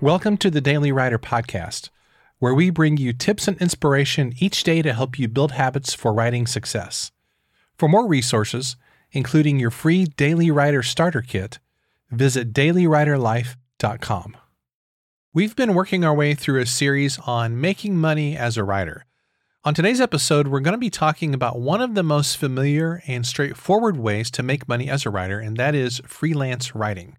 Welcome to the Daily Writer Podcast, where we bring you tips and inspiration each day to help you build habits for writing success. For more resources, including your free Daily Writer Starter Kit, visit dailywriterlife.com. We've been working our way through a series on making money as a writer. On today's episode, we're going to be talking about one of the most familiar and straightforward ways to make money as a writer, and that is freelance writing.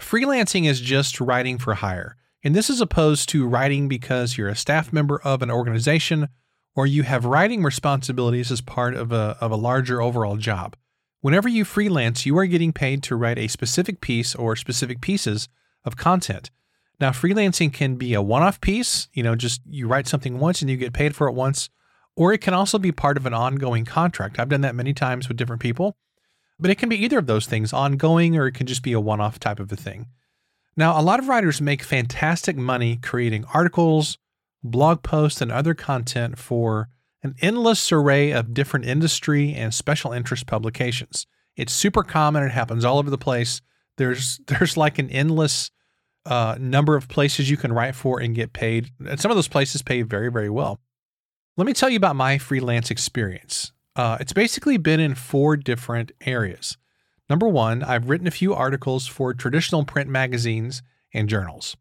Freelancing is just writing for hire, and this is opposed to writing because you're a staff member of an organization or you have writing responsibilities as part of a, of a larger overall job. Whenever you freelance, you are getting paid to write a specific piece or specific pieces of content. Now, freelancing can be a one off piece, you know, just you write something once and you get paid for it once, or it can also be part of an ongoing contract. I've done that many times with different people. But it can be either of those things, ongoing, or it can just be a one off type of a thing. Now, a lot of writers make fantastic money creating articles, blog posts, and other content for an endless array of different industry and special interest publications. It's super common, it happens all over the place. There's there's like an endless uh, number of places you can write for and get paid. And some of those places pay very, very well. Let me tell you about my freelance experience. Uh, it's basically been in four different areas. Number one, I've written a few articles for traditional print magazines and journals.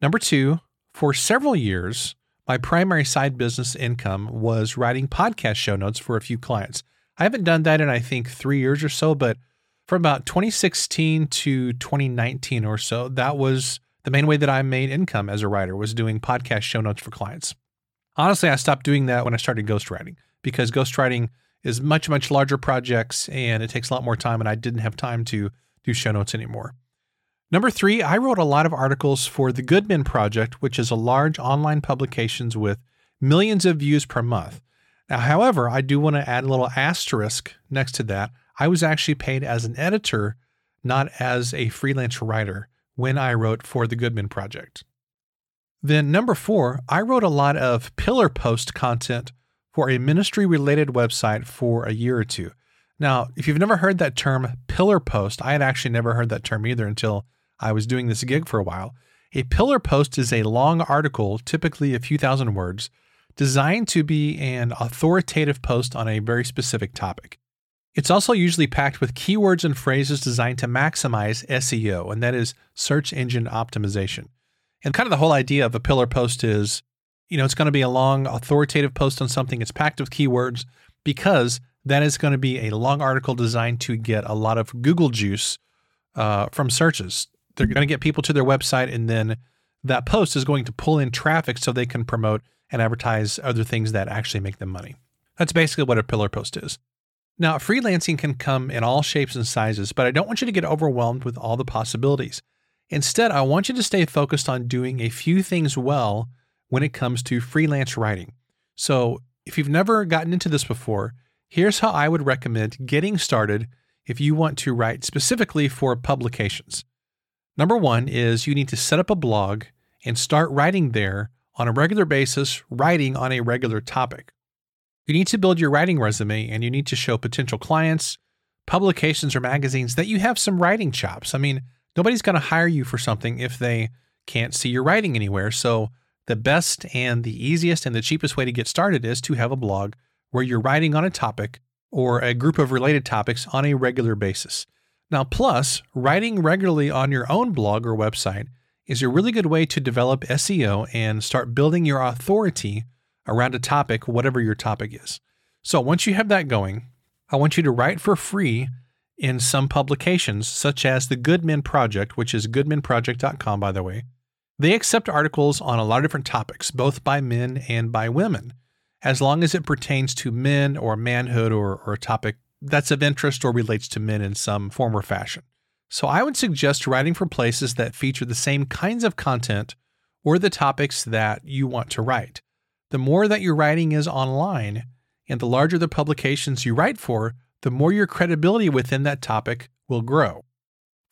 Number two, for several years, my primary side business income was writing podcast show notes for a few clients. I haven't done that in, I think, three years or so, but from about 2016 to 2019 or so, that was the main way that I made income as a writer was doing podcast show notes for clients. Honestly, I stopped doing that when I started ghostwriting because ghostwriting is much, much larger projects and it takes a lot more time, and I didn't have time to do show notes anymore. Number three, I wrote a lot of articles for the Good Men Project, which is a large online publications with millions of views per month. Now, however, I do want to add a little asterisk next to that. I was actually paid as an editor, not as a freelance writer, when I wrote for the Good Men Project. Then, number four, I wrote a lot of pillar post content for a ministry related website for a year or two. Now, if you've never heard that term pillar post, I had actually never heard that term either until I was doing this gig for a while. A pillar post is a long article, typically a few thousand words, designed to be an authoritative post on a very specific topic. It's also usually packed with keywords and phrases designed to maximize SEO, and that is search engine optimization. And kind of the whole idea of a pillar post is you know, it's going to be a long authoritative post on something. It's packed with keywords because that is going to be a long article designed to get a lot of Google juice uh, from searches. They're going to get people to their website, and then that post is going to pull in traffic so they can promote and advertise other things that actually make them money. That's basically what a pillar post is. Now, freelancing can come in all shapes and sizes, but I don't want you to get overwhelmed with all the possibilities. Instead, I want you to stay focused on doing a few things well when it comes to freelance writing. So, if you've never gotten into this before, here's how I would recommend getting started if you want to write specifically for publications. Number one is you need to set up a blog and start writing there on a regular basis, writing on a regular topic. You need to build your writing resume and you need to show potential clients, publications, or magazines that you have some writing chops. I mean, nobody's going to hire you for something if they can't see your writing anywhere. So, the best and the easiest and the cheapest way to get started is to have a blog where you're writing on a topic or a group of related topics on a regular basis. Now, plus, writing regularly on your own blog or website is a really good way to develop SEO and start building your authority around a topic, whatever your topic is. So, once you have that going, I want you to write for free in some publications, such as the Good Men Project, which is goodmenproject.com, by the way. They accept articles on a lot of different topics, both by men and by women, as long as it pertains to men or manhood or, or a topic that's of interest or relates to men in some form or fashion. So I would suggest writing for places that feature the same kinds of content or the topics that you want to write. The more that your writing is online and the larger the publications you write for, the more your credibility within that topic will grow.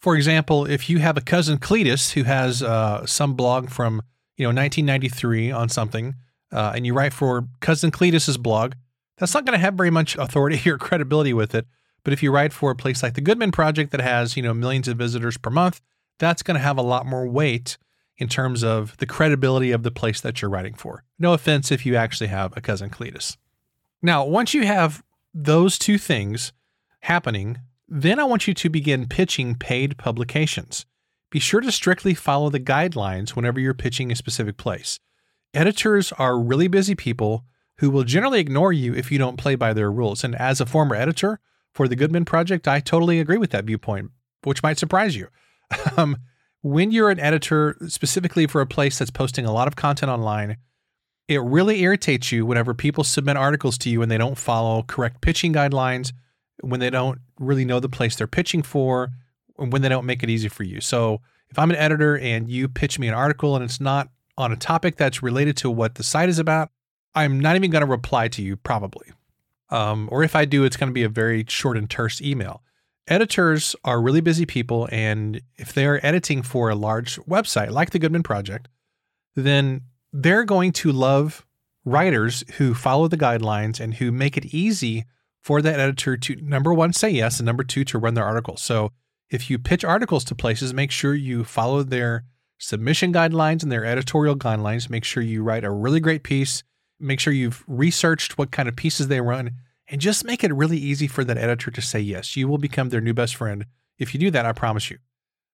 For example, if you have a cousin Cletus who has uh, some blog from you know 1993 on something, uh, and you write for cousin Cletus's blog, that's not going to have very much authority or credibility with it. But if you write for a place like the Good Men Project that has you know millions of visitors per month, that's going to have a lot more weight in terms of the credibility of the place that you're writing for. No offense if you actually have a cousin Cletus. Now, once you have those two things happening, then I want you to begin pitching paid publications. Be sure to strictly follow the guidelines whenever you're pitching a specific place. Editors are really busy people who will generally ignore you if you don't play by their rules. And as a former editor for the Good Men Project, I totally agree with that viewpoint, which might surprise you. Um, when you're an editor, specifically for a place that's posting a lot of content online, it really irritates you whenever people submit articles to you and they don't follow correct pitching guidelines, when they don't really know the place they're pitching for, and when they don't make it easy for you. So if I'm an editor and you pitch me an article and it's not on a topic that's related to what the site is about, I'm not even going to reply to you, probably. Um, or if I do, it's going to be a very short and terse email editors are really busy people. And if they are editing for a large website like the Good Men Project, then they're going to love writers who follow the guidelines and who make it easy for that editor to, number one, say yes, and number two, to run their article. So if you pitch articles to places, make sure you follow their submission guidelines and their editorial guidelines. Make sure you write a really great piece. Make sure you've researched what kind of pieces they run and just make it really easy for that editor to say yes. You will become their new best friend if you do that, I promise you.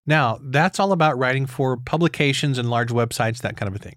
Now, that's all about writing for publications and large websites, that kind of a thing.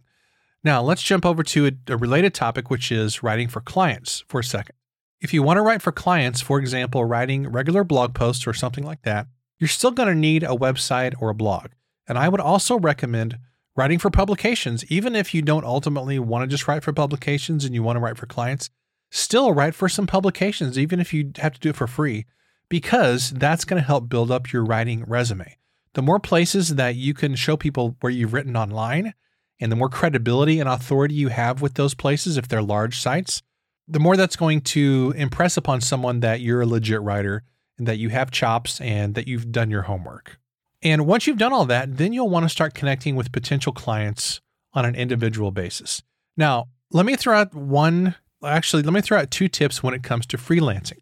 Now, let's jump over to a, a related topic, which is writing for clients for a second. If you want to write for clients, for example, writing regular blog posts or something like that, you're still going to need a website or a blog. And I would also recommend writing for publications, even if you don't ultimately want to just write for publications and you want to write for clients still write for some publications, even if you have to do it for free, because that's going to help build up your writing resume. The more places that you can show people where you've written online, and the more credibility and authority you have with those places, if they're large sites, the more that's going to impress upon someone that you're a legit writer and that you have chops and that you've done your homework. And once you've done all that, then you'll want to start connecting with potential clients on an individual basis. Now, let me throw out one actually, let me throw out two tips when it comes to freelancing.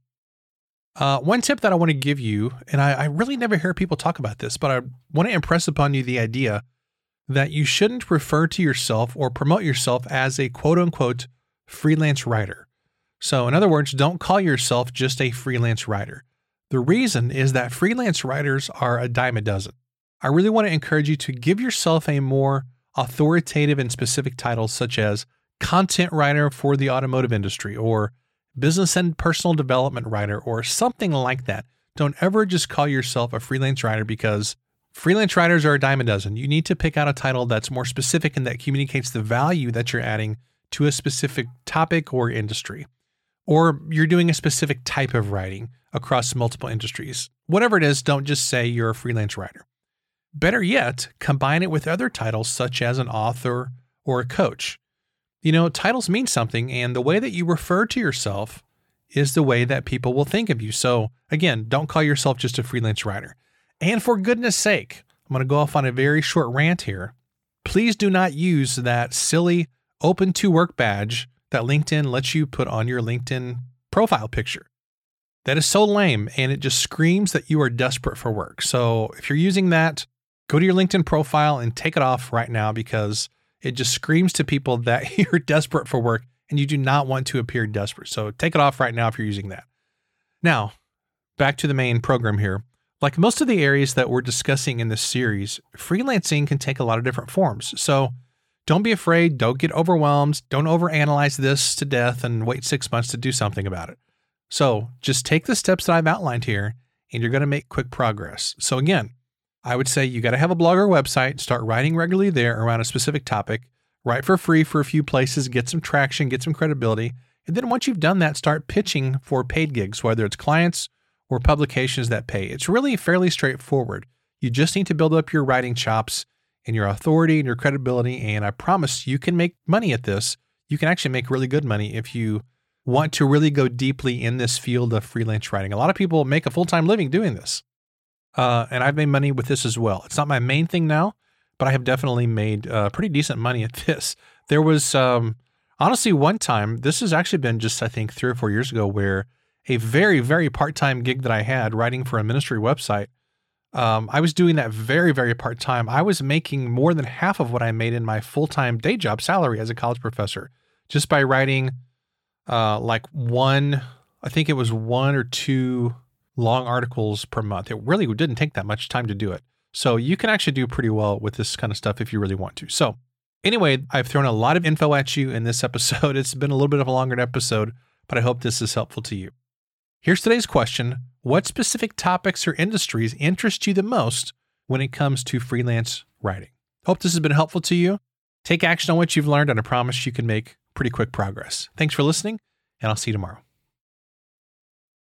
Uh, one tip that I want to give you, and I, I really never hear people talk about this, but I want to impress upon you the idea that you shouldn't refer to yourself or promote yourself as a quote unquote freelance writer. So, in other words, don't call yourself just a freelance writer. The reason is that freelance writers are a dime a dozen. I really want to encourage you to give yourself a more authoritative and specific title, such as content writer for the automotive industry or business and personal development writer or something like that. Don't ever just call yourself a freelance writer because freelance writers are a dime a dozen. You need to pick out a title that's more specific and that communicates the value that you're adding to a specific topic or industry. Or you're doing a specific type of writing across multiple industries. Whatever it is, don't just say you're a freelance writer. Better yet, combine it with other titles such as an author or a coach. You know, titles mean something, and the way that you refer to yourself is the way that people will think of you. So, again, don't call yourself just a freelance writer. And for goodness sake, I'm going to go off on a very short rant here. Please do not use that silly open to work badge that LinkedIn lets you put on your LinkedIn profile picture. That is so lame and it just screams that you are desperate for work. So if you're using that, go to your LinkedIn profile and take it off right now because it just screams to people that you're desperate for work and you do not want to appear desperate. So take it off right now if you're using that. Now, back to the main program here. Like most of the areas that we're discussing in this series, freelancing can take a lot of different forms. So don't be afraid. Don't get overwhelmed. Don't overanalyze this to death and wait six months to do something about it. So just take the steps that I've outlined here and you're going to make quick progress. So again, I would say you got to have a blog or website, start writing regularly there around a specific topic, write for free for a few places, get some traction, get some credibility. And then once you've done that, start pitching for paid gigs, whether it's clients or publications that pay. It's really fairly straightforward. You just need to build up your writing chops and your authority and your credibility. And I promise you can make money at this. You can actually make really good money if you want to really go deeply in this field of freelance writing. A lot of people make a full time living doing this. Uh, and I've made money with this as well. It's not my main thing now, but I have definitely made uh, pretty decent money at this. There was um, honestly one time, this has actually been just, I think, three or four years ago, where a very, very part time gig that I had writing for a ministry website, Um, I was doing that very, very part time. I was making more than half of what I made in my full time day job salary as a college professor just by writing uh, like one, I think it was one or two long articles per month. It really didn't take that much time to do it. So you can actually do pretty well with this kind of stuff if you really want to. So, anyway, I've thrown a lot of info at you in this episode. It's been a little bit of a longer episode, but I hope this is helpful to you. Here's today's question What specific topics or industries interest you the most when it comes to freelance writing? Hope this has been helpful to you. Take action on what you've learned, and I promise you can make pretty quick progress. Thanks for listening, and I'll see you tomorrow.